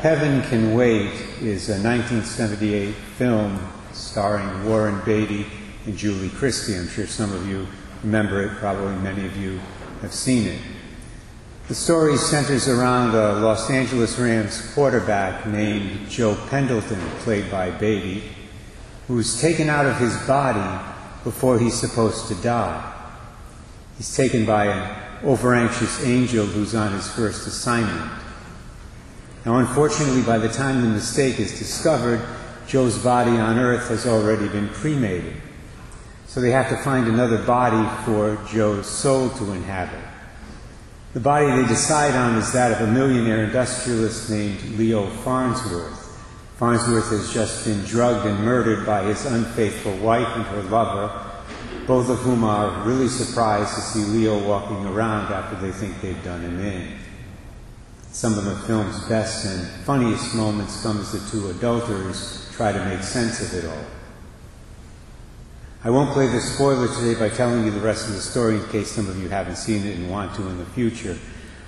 Heaven Can Wait is a 1978 film starring Warren Beatty and Julie Christie. I'm sure some of you remember it, probably many of you have seen it. The story centers around a Los Angeles Rams quarterback named Joe Pendleton, played by Beatty, who's taken out of his body before he's supposed to die. He's taken by an overanxious angel who's on his first assignment. Now, unfortunately, by the time the mistake is discovered, Joe's body on earth has already been cremated. So they have to find another body for Joe's soul to inhabit. The body they decide on is that of a millionaire industrialist named Leo Farnsworth. Farnsworth has just been drugged and murdered by his unfaithful wife and her lover, both of whom are really surprised to see Leo walking around after they think they've done him in. Some of the film's best and funniest moments come as the two adulterers try to make sense of it all. I won't play the spoiler today by telling you the rest of the story in case some of you haven't seen it and want to in the future.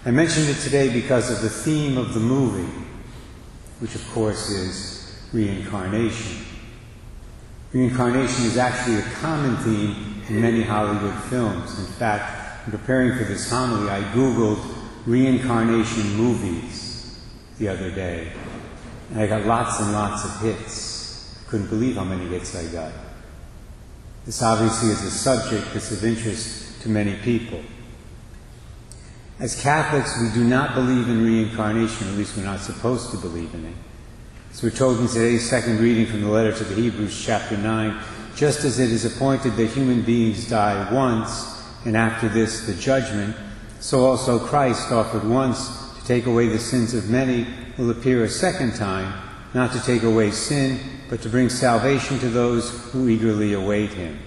I mentioned it today because of the theme of the movie, which of course is reincarnation. Reincarnation is actually a common theme in many Hollywood films. In fact, in preparing for this homily, I Googled reincarnation movies the other day. And I got lots and lots of hits. Couldn't believe how many hits I got. This obviously is a subject that's of interest to many people. As Catholics, we do not believe in reincarnation, at least we're not supposed to believe in it. As we're told in today's second reading from the letter to the Hebrews, chapter 9, just as it is appointed that human beings die once, and after this the judgment, so also Christ, offered once to take away the sins of many, will appear a second time, not to take away sin, but to bring salvation to those who eagerly await him.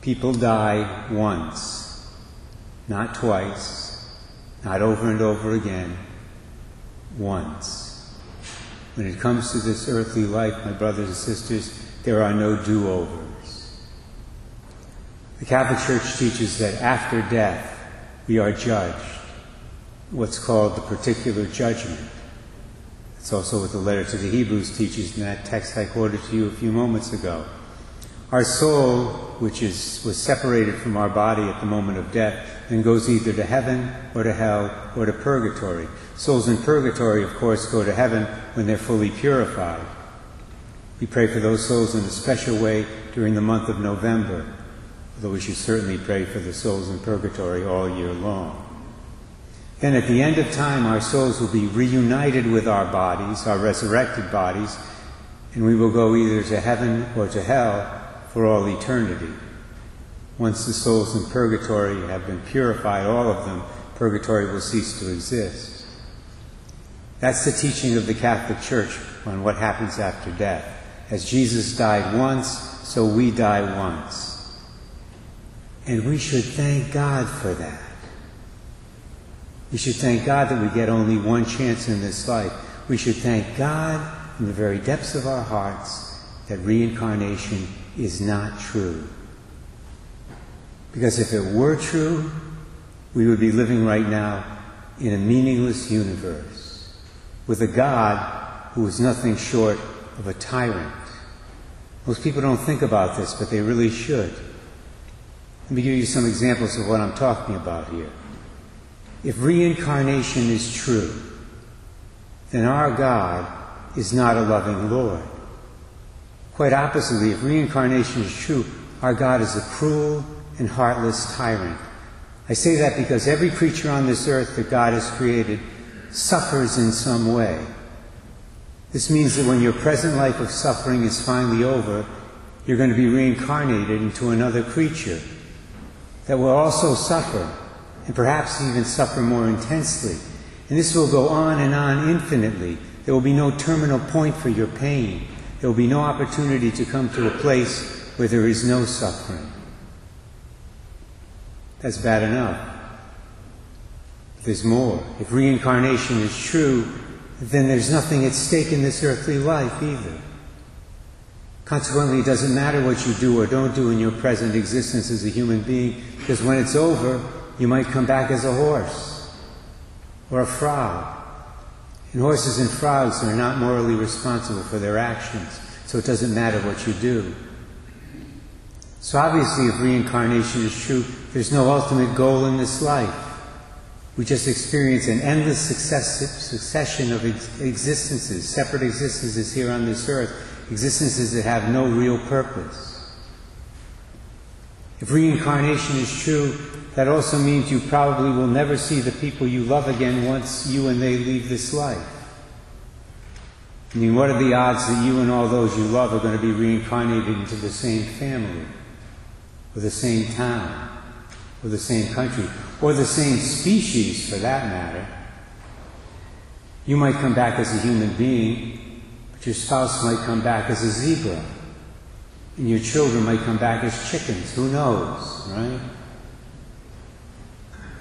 People die once, not twice, not over and over again, once. When it comes to this earthly life, my brothers and sisters, there are no do overs. The Catholic Church teaches that after death, we are judged, what's called the particular judgment. It's also what the letter to the Hebrews teaches in that text I quoted to you a few moments ago. Our soul, which is, was separated from our body at the moment of death, then goes either to heaven or to hell or to purgatory. Souls in purgatory, of course, go to heaven when they're fully purified. We pray for those souls in a special way during the month of November, although we should certainly pray for the souls in purgatory all year long. Then at the end of time, our souls will be reunited with our bodies, our resurrected bodies, and we will go either to heaven or to hell for all eternity. Once the souls in purgatory have been purified, all of them, purgatory will cease to exist. That's the teaching of the Catholic Church on what happens after death. As Jesus died once, so we die once. And we should thank God for that. We should thank God that we get only one chance in this life. We should thank God in the very depths of our hearts that reincarnation is not true. Because if it were true, we would be living right now in a meaningless universe with a God who is nothing short of a tyrant. Most people don't think about this, but they really should. Let me give you some examples of what I'm talking about here. If reincarnation is true, then our God is not a loving Lord. Quite oppositely, if reincarnation is true, our God is a cruel and heartless tyrant. I say that because every creature on this earth that God has created suffers in some way. This means that when your present life of suffering is finally over, you're going to be reincarnated into another creature that will also suffer and perhaps even suffer more intensely. And this will go on and on infinitely. There will be no terminal point for your pain. There will be no opportunity to come to a place where there is no suffering. That's bad enough. There's more. If reincarnation is true, then there's nothing at stake in this earthly life either. Consequently, it doesn't matter what you do or don't do in your present existence as a human being, because when it's over, you might come back as a horse or a frog. And horses and frogs are not morally responsible for their actions, so it doesn't matter what you do. So obviously, if reincarnation is true, there's no ultimate goal in this life. We just experience an endless succession of ex- existences, separate existences here on this earth, existences that have no real purpose. If reincarnation is true, that also means you probably will never see the people you love again once you and they leave this life. I mean, what are the odds that you and all those you love are going to be reincarnated into the same family, or the same town, or the same country, or the same species for that matter? You might come back as a human being, your spouse might come back as a zebra. And your children might come back as chickens. Who knows, right?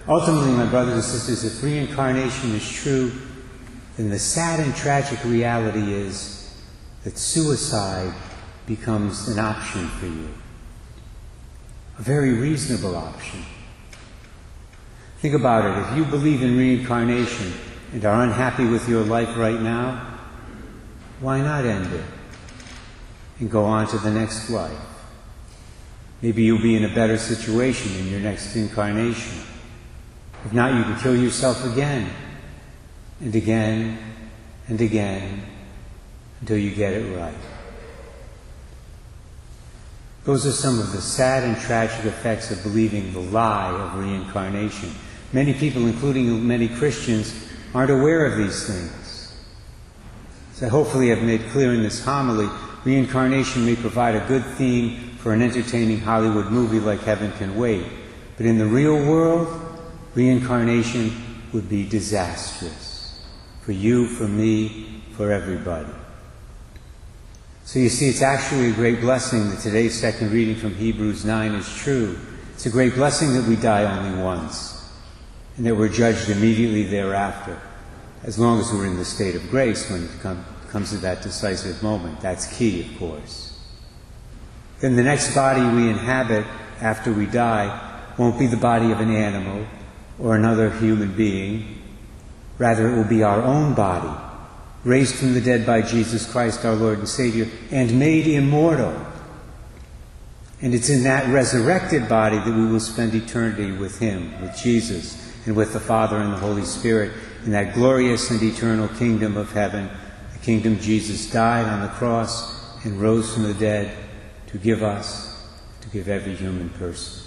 Ultimately, my brothers and sisters, if reincarnation is true, then the sad and tragic reality is that suicide becomes an option for you. A very reasonable option. Think about it. If you believe in reincarnation and are unhappy with your life right now, why not end it? and go on to the next life. Maybe you'll be in a better situation in your next incarnation. If not, you can kill yourself again and again and again until you get it right. Those are some of the sad and tragic effects of believing the lie of reincarnation. Many people, including many Christians, aren't aware of these things. So hopefully I've made clear in this homily Reincarnation may provide a good theme for an entertaining Hollywood movie like Heaven Can Wait, but in the real world, reincarnation would be disastrous. For you, for me, for everybody. So you see, it's actually a great blessing that today's second reading from Hebrews 9 is true. It's a great blessing that we die only once, and that we're judged immediately thereafter, as long as we're in the state of grace when it comes to that decisive moment. That's key, of course. Then the next body we inhabit after we die won't be the body of an animal or another human being. Rather, it will be our own body, raised from the dead by Jesus Christ, our Lord and Savior, and made immortal. And it's in that resurrected body that we will spend eternity with Him, with Jesus, and with the Father and the Holy Spirit in that glorious and eternal kingdom of heaven the kingdom, Jesus died on the cross and rose from the dead to give us, to give every human person.